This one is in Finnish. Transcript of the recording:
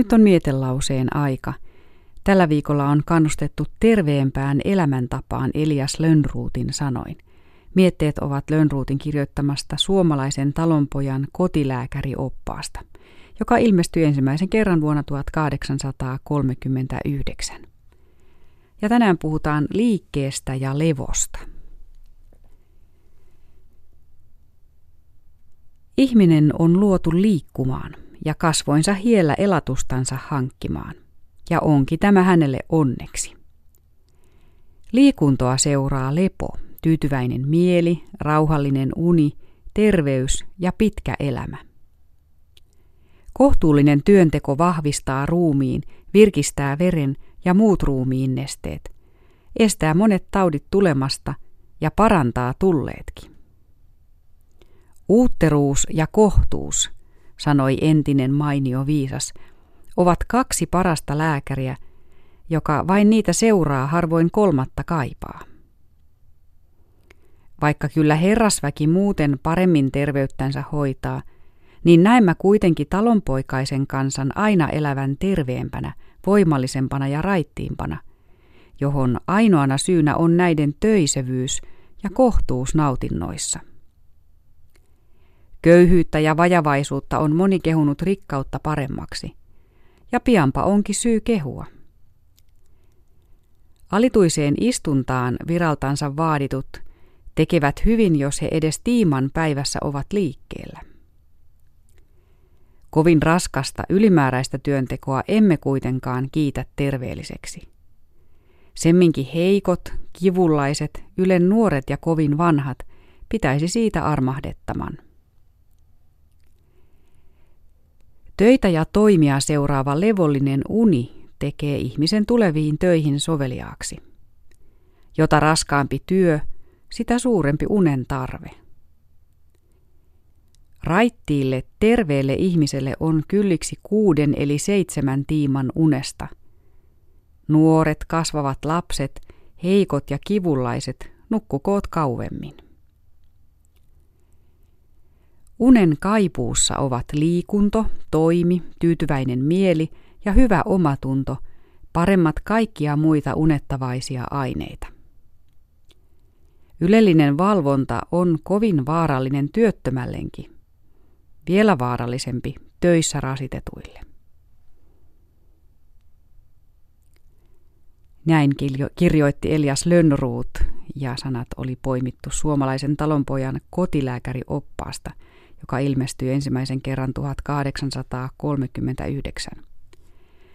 Nyt on mietelauseen aika. Tällä viikolla on kannustettu terveempään elämäntapaan Elias Lönnruutin sanoin. Mietteet ovat Lönnruutin kirjoittamasta suomalaisen talonpojan kotilääkärioppaasta, joka ilmestyi ensimmäisen kerran vuonna 1839. Ja tänään puhutaan liikkeestä ja levosta. Ihminen on luotu liikkumaan ja kasvoinsa hiellä elatustansa hankkimaan, ja onkin tämä hänelle onneksi. Liikuntoa seuraa lepo, tyytyväinen mieli, rauhallinen uni, terveys ja pitkä elämä. Kohtuullinen työnteko vahvistaa ruumiin, virkistää veren ja muut ruumiin nesteet, estää monet taudit tulemasta ja parantaa tulleetkin. Uutteruus ja kohtuus, sanoi entinen mainio viisas, ovat kaksi parasta lääkäriä, joka vain niitä seuraa harvoin kolmatta kaipaa. Vaikka kyllä herrasväki muuten paremmin terveyttänsä hoitaa, niin näemmä kuitenkin talonpoikaisen kansan aina elävän terveempänä, voimallisempana ja raittiimpana, johon ainoana syynä on näiden töisevyys ja kohtuus nautinnoissa. Köyhyyttä ja vajavaisuutta on moni kehunut rikkautta paremmaksi, ja pianpa onkin syy kehua. Alituiseen istuntaan viraltansa vaaditut tekevät hyvin, jos he edes tiiman päivässä ovat liikkeellä. Kovin raskasta ylimääräistä työntekoa emme kuitenkaan kiitä terveelliseksi. Semminkin heikot, kivullaiset, ylen nuoret ja kovin vanhat pitäisi siitä armahdettaman. Töitä ja toimia seuraava levollinen uni tekee ihmisen tuleviin töihin soveliaaksi. Jota raskaampi työ, sitä suurempi unen tarve. Raittiille, terveelle ihmiselle on kylliksi kuuden eli seitsemän tiiman unesta. Nuoret, kasvavat lapset, heikot ja kivullaiset nukkukoot kauemmin. Unen kaipuussa ovat liikunto, toimi, tyytyväinen mieli ja hyvä omatunto, paremmat kaikkia muita unettavaisia aineita. Ylellinen valvonta on kovin vaarallinen työttömällenkin. Vielä vaarallisempi töissä rasitetuille. Näin kirjoitti Elias Lönnruut ja sanat oli poimittu suomalaisen talonpojan kotilääkärioppaasta – joka ilmestyi ensimmäisen kerran 1839.